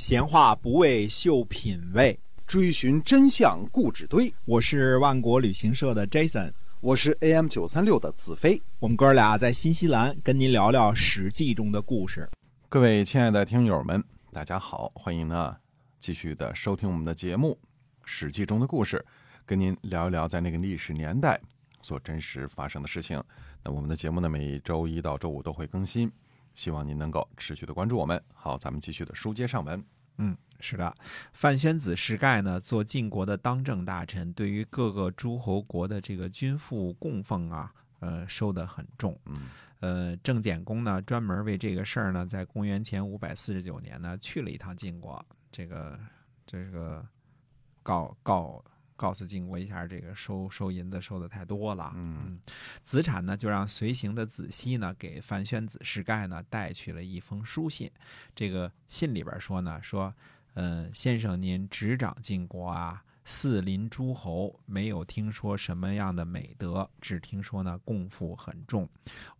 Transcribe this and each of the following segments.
闲话不为秀品味，追寻真相固执堆。我是万国旅行社的 Jason，我是 AM 九三六的子飞。我们哥俩在新西兰跟您聊聊《史记》中的故事。各位亲爱的听友们，大家好，欢迎呢继续的收听我们的节目《史记》中的故事，跟您聊一聊在那个历史年代所真实发生的事情。那我们的节目呢，每周一到周五都会更新。希望您能够持续的关注我们。好，咱们继续的书接上文。嗯，是的，范宣子世盖呢，做晋国的当政大臣，对于各个诸侯国的这个君父供奉啊，呃，收得很重。嗯，呃，郑简公呢，专门为这个事儿呢，在公元前五百四十九年呢，去了一趟晋国，这个这个告告。告诉晋国一下，这个收收银子收的太多了。嗯，子产呢就让随行的子西呢给范宣子世盖呢带去了一封书信。这个信里边说呢，说，嗯，先生您执掌晋国啊。四邻诸侯没有听说什么样的美德，只听说呢共富很重。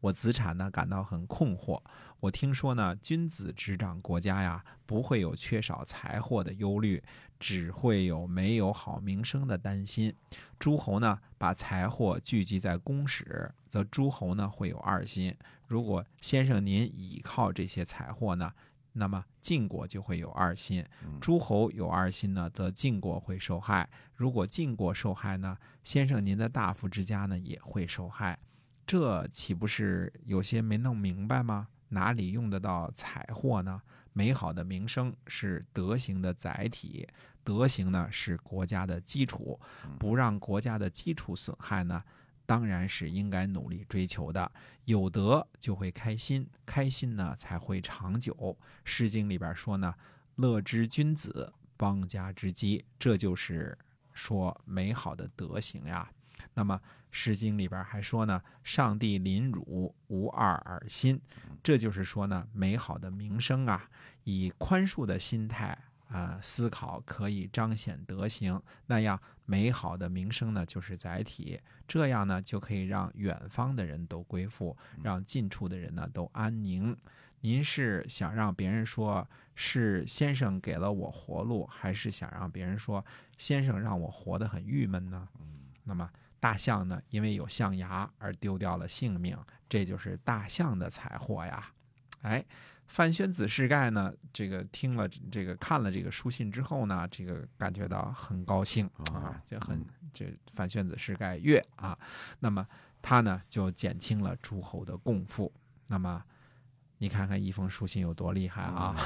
我子产呢感到很困惑。我听说呢君子执掌国家呀，不会有缺少财货的忧虑，只会有没有好名声的担心。诸侯呢把财货聚集在公室，则诸侯呢会有二心。如果先生您倚靠这些财货呢？那么晋国就会有二心，诸侯有二心呢，则晋国会受害。如果晋国受害呢，先生您的大夫之家呢也会受害。这岂不是有些没弄明白吗？哪里用得到财货呢？美好的名声是德行的载体，德行呢是国家的基础，不让国家的基础损害呢？当然是应该努力追求的，有德就会开心，开心呢才会长久。《诗经》里边说呢：“乐之君子，邦家之基。”这就是说美好的德行呀。那么《诗经》里边还说呢：“上帝临汝，无二而心。”这就是说呢，美好的名声啊，以宽恕的心态。啊，思考可以彰显德行，那样美好的名声呢，就是载体。这样呢，就可以让远方的人都归附，让近处的人呢都安宁。您是想让别人说是先生给了我活路，还是想让别人说先生让我活得很郁闷呢？那么大象呢，因为有象牙而丢掉了性命，这就是大象的财货呀。哎。范宣子世盖呢，这个听了这个看了这个书信之后呢，这个感觉到很高兴啊，就很这范宣子世盖悦啊，那么他呢就减轻了诸侯的共赋。那么你看看一封书信有多厉害啊！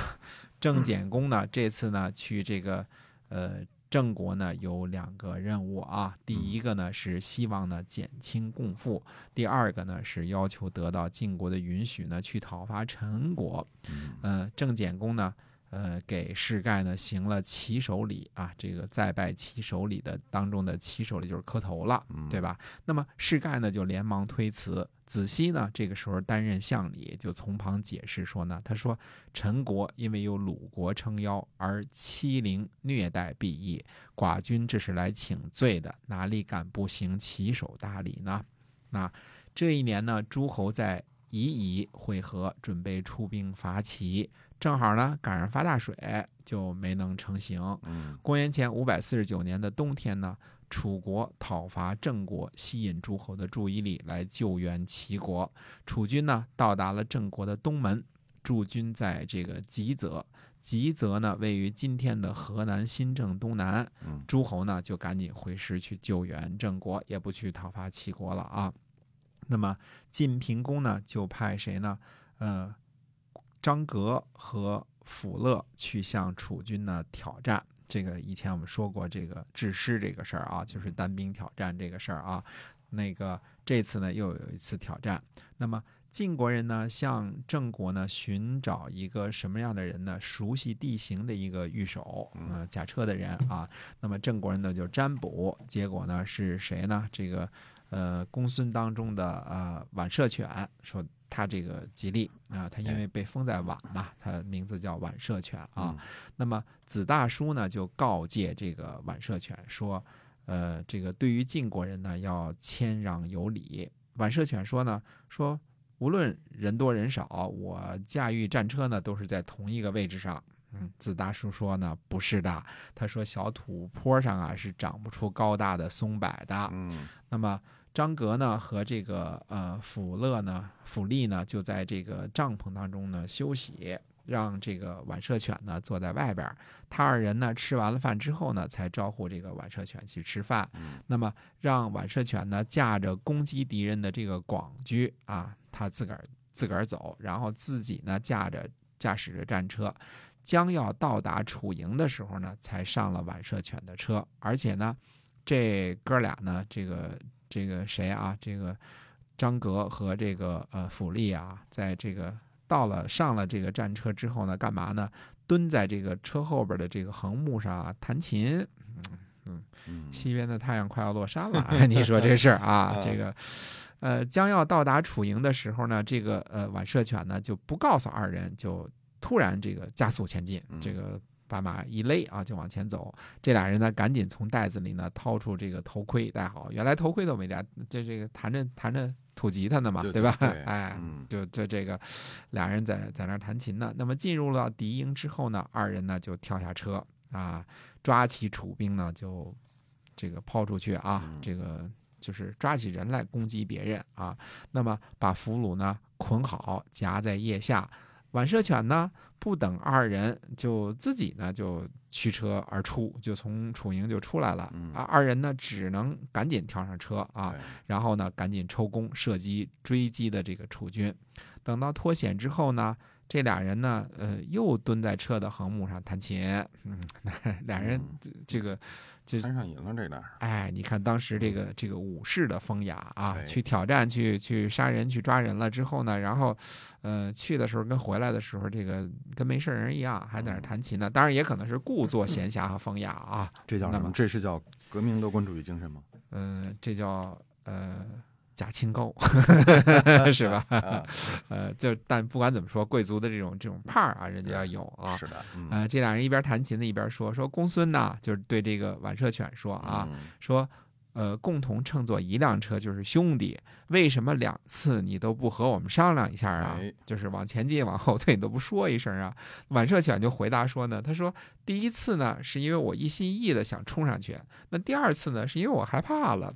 郑简公呢这次呢去这个呃。郑国呢有两个任务啊，第一个呢是希望呢减轻共赋，第二个呢是要求得到晋国的允许呢去讨伐陈国。嗯，郑简公呢。呃，给世盖呢行了起手礼啊，这个再拜起手礼的当中的起手礼就是磕头了，对吧？那么世盖呢就连忙推辞，子西呢这个时候担任相礼，就从旁解释说呢，他说陈国因为有鲁国撑腰而欺凌虐待毕义，寡君这是来请罪的，哪里敢不行起手大礼呢？那这一年呢，诸侯在夷夷会合，准备出兵伐齐。正好呢，赶上发大水，就没能成行。公元前五百四十九年的冬天呢，楚国讨伐郑国，吸引诸侯的注意力，来救援齐国。楚军呢，到达了郑国的东门，驻军在这个吉泽。吉泽呢，位于今天的河南新郑东南。诸侯呢，就赶紧回师去救援郑国，也不去讨伐齐国了啊。那么晋平公呢，就派谁呢？呃。张格和辅乐去向楚军呢挑战，这个以前我们说过，这个制师这个事儿啊，就是单兵挑战这个事儿啊。那个这次呢又有一次挑战。那么晋国人呢向郑国呢寻找一个什么样的人呢？熟悉地形的一个御手，嗯，驾车的人啊。那么郑国人呢就占卜，结果呢是谁呢？这个呃公孙当中的呃宛射犬说。他这个吉利啊，他因为被封在宛嘛，他名字叫宛社犬啊。那么子大叔呢，就告诫这个宛社犬说：“呃，这个对于晋国人呢，要谦让有礼。”宛射犬说呢：“说无论人多人少，我驾驭战车呢，都是在同一个位置上。嗯，子大叔说呢，不是的。他说小土坡上啊是长不出高大的松柏的。嗯那么张格呢和这个呃辅乐呢辅利呢就在这个帐篷当中呢休息，让这个晚射犬呢坐在外边儿。他二人呢吃完了饭之后呢，才招呼这个晚射犬去吃饭。嗯那么让晚射犬呢驾着攻击敌人的这个广驹啊，他自个儿自个儿走，然后自己呢驾着驾驶着战车，将要到达楚营的时候呢，才上了宛射犬的车，而且呢，这哥俩呢，这个这个谁啊，这个张格和这个呃府吏啊，在这个到了上了这个战车之后呢，干嘛呢？蹲在这个车后边的这个横木上啊，弹琴。嗯嗯西边的太阳快要落山了，你说这事儿啊啊，这个，呃，将要到达楚营的时候呢，这个呃宛射犬呢就不告诉二人，就突然这个加速前进，嗯这个把马一勒啊就往前走。这俩人呢赶紧从袋子里呢掏出这个头盔戴好，原来头盔都没戴，这这个弹着弹着土吉他呢嘛，对吧？对哎，嗯就就这个俩人在在那儿弹琴呢。那么进入了敌营之后呢，二人呢就跳下车啊，抓起楚兵呢就这个抛出去啊，嗯这个就是抓起人来攻击别人啊。那么把俘虏呢捆好，夹在腋下。晚射犬呢不等二人，就自己呢就驱车而出，就从楚营就出来了。嗯啊，二人呢只能赶紧跳上车啊，然后呢，赶紧抽弓射击追击的这个楚军。等到脱险之后呢，这俩人呢，呃，又蹲在车的横木上弹琴。嗯，俩人这个，就看上瘾了这俩。哎，你看当时这个这个武士的风雅啊，去挑战、去去杀人、去抓人了之后呢，然后，呃，去的时候跟回来的时候，这个跟没事人一样，还在那弹琴呢。当然，也可能是故作闲暇和风雅啊。这叫什么这是叫革命乐观主义精神吗？嗯、这叫呃假清高，是吧？啊呃，就但不管怎么说，贵族的这种这种派儿啊，人家要有啊。是的，嗯呃，这俩人一边弹琴呢，一边说说公孙呐，就是对这个宛射犬说啊，嗯说呃，共同乘坐一辆车就是兄弟，为什么两次你都不和我们商量一下啊？哎就是往前进、往后退，你都不说一声啊？晚射犬就回答说呢，他说第一次呢是因为我一心一意的想冲上去，那第二次呢是因为我害怕了。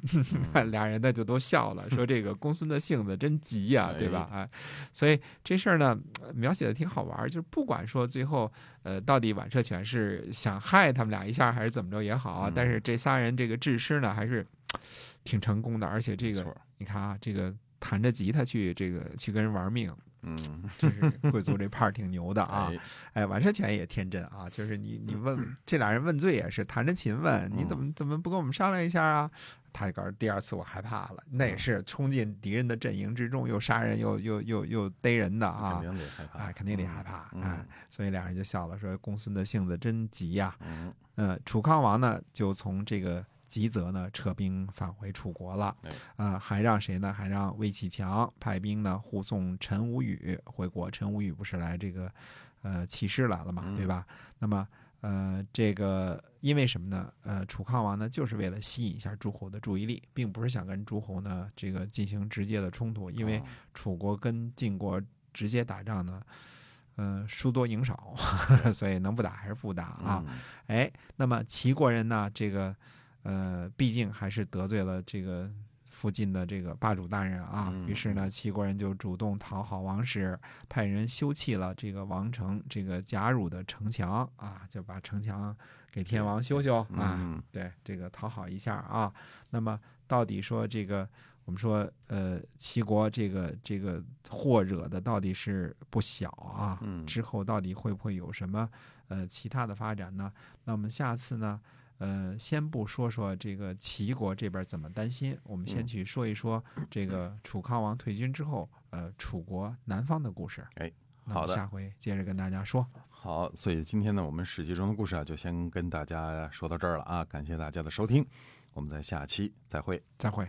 嗯 俩人呢就都笑了，说这个公孙的性子真急呀、对吧？哎，所以这事儿呢呃描写的挺好玩儿，就是不管说最后呃到底晚射犬是想害他们俩一下还是怎么着也好啊，嗯但是这仨人这个制师呢还是 挺成功的，而且这个你看啊，这个弹着吉他去这个去跟人玩命，嗯这是贵族这派儿挺牛的啊。哎哎，晚射犬也天真啊，就是你你问 这俩人问罪也是弹着琴问，你怎么怎么不跟我们商量一下啊？他告诉第二次我害怕了，那也是冲进敌人的阵营之中，又杀人又又又又逮人的啊。肯，定得害怕，哎，肯定得害怕，嗯哎，所以俩人就笑了，说公孙的性子真急呀、嗯。呃，楚康王呢，就从这个吉泽呢撤兵返回楚国了。哎，啊、还让谁呢？还让魏启强派兵呢护送陈无宇。回国。陈无宇不是来这个呃起事来了嘛，嗯。对吧？那么呃，这个因为什么呢？呃，楚康王呢，就是为了吸引一下诸侯的注意力，并不是想跟诸侯呢这个进行直接的冲突，因为哦楚国跟晋国直接打仗呢，呃，输多赢少，所以能不打还是不打啊。嗯哎，那么齐国人呢，这个呃，毕竟还是得罪了这个附近的这个霸主大人啊，嗯于是呢，齐国人就主动讨好王室，派人修葺了这个王城这个贾汝的城墙啊，就把城墙给天王修修啊，嗯对，这个讨好一下啊。那么到底说这个，我们说呃，齐国这个这个祸惹的到底是不小啊，嗯之后到底会不会有什么呃其他的发展呢？那我们下次呢？呃，先不说说这个齐国这边怎么担心，我们先嗯去说一说这个楚康王退军之后，呃，楚国南方的故事。哎，好的下回接着跟大家说。好，所以今天呢，我们史记中的故事啊，就先跟大家说到这儿了啊，感谢大家的收听，我们在下期再会。再会。